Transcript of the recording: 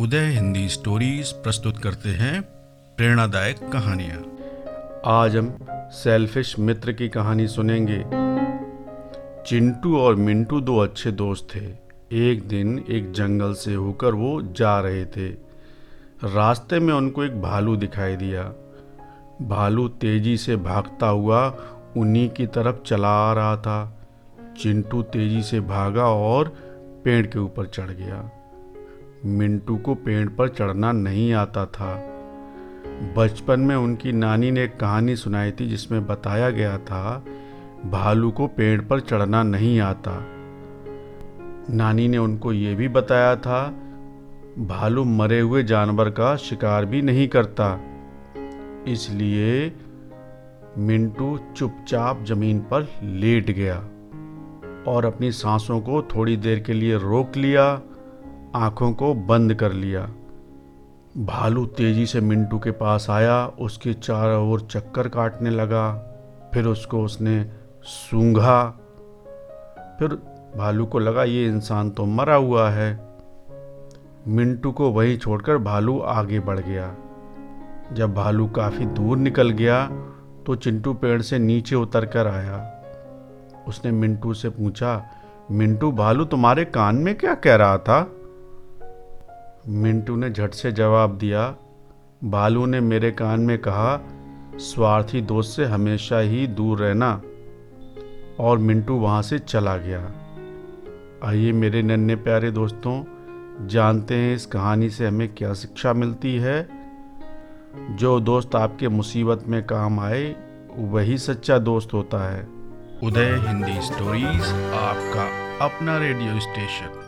उदय Hindi stories प्रस्तुत करते हैं प्रेरणादायक कहानियाँ। आज हम सेल्फिश मित्र की कहानी सुनेंगे। चिंटू और मिंटू दो अच्छे दोस्त थे। एक दिन एक जंगल से होकर वो जा रहे थे। रास्ते में उनको एक भालू दिखाई दिया। भालू तेज़ी से भागता हुआ उन्हीं की तरफ़ चला आ रहा था। चिंटू तेज़ी से भागा और पेड़ के ऊपर चढ़ गया। मिंटू को पेड़ पर चढ़ना नहीं आता था। बचपन में उनकी नानी ने एक कहानी सुनाई थी जिसमें बताया गया था, भालू को पेड़ पर चढ़ना नहीं आता। नानी ने उनको ये भी बताया था, भालू मरे हुए जानवर का शिकार भी नहीं करता। इसलिए मिंटू चुपचाप ज़मीन पर लेट गया और अपनी सांसों को थोड़ी देर के लिए रोक लिया। आँखों को बंद कर लिया। भालू तेज़ी से मिंटू के पास आया, उसके चारों ओर चक्कर काटने लगा, फिर उसको उसने सूंघा। फिर भालू को लगा, ये इंसान तो मरा हुआ है। मिंटू को वहीं छोड़कर भालू आगे बढ़ गया। जब भालू काफ़ी दूर निकल गया तो चिंटू पेड़ से नीचे उतर कर आया। उसने मिंटू से पूछा, मिंटू, भालू तुम्हारे कान में क्या कह रहा था? मिंटू ने झट से जवाब दिया। भालू ने मेरे कान में कहा, स्वार्थी दोस्त से हमेशा ही दूर रहना। और मिंटू वहाँ से चला गया। आइए मेरे नन्हे प्यारे दोस्तों, जानते हैं इस कहानी से हमें क्या शिक्षा मिलती है। जो दोस्त आपके मुसीबत में काम आए, वही सच्चा दोस्त होता है। उदय हिंदी स्टोरीज, आपका अपना रेडियो स्टेशन।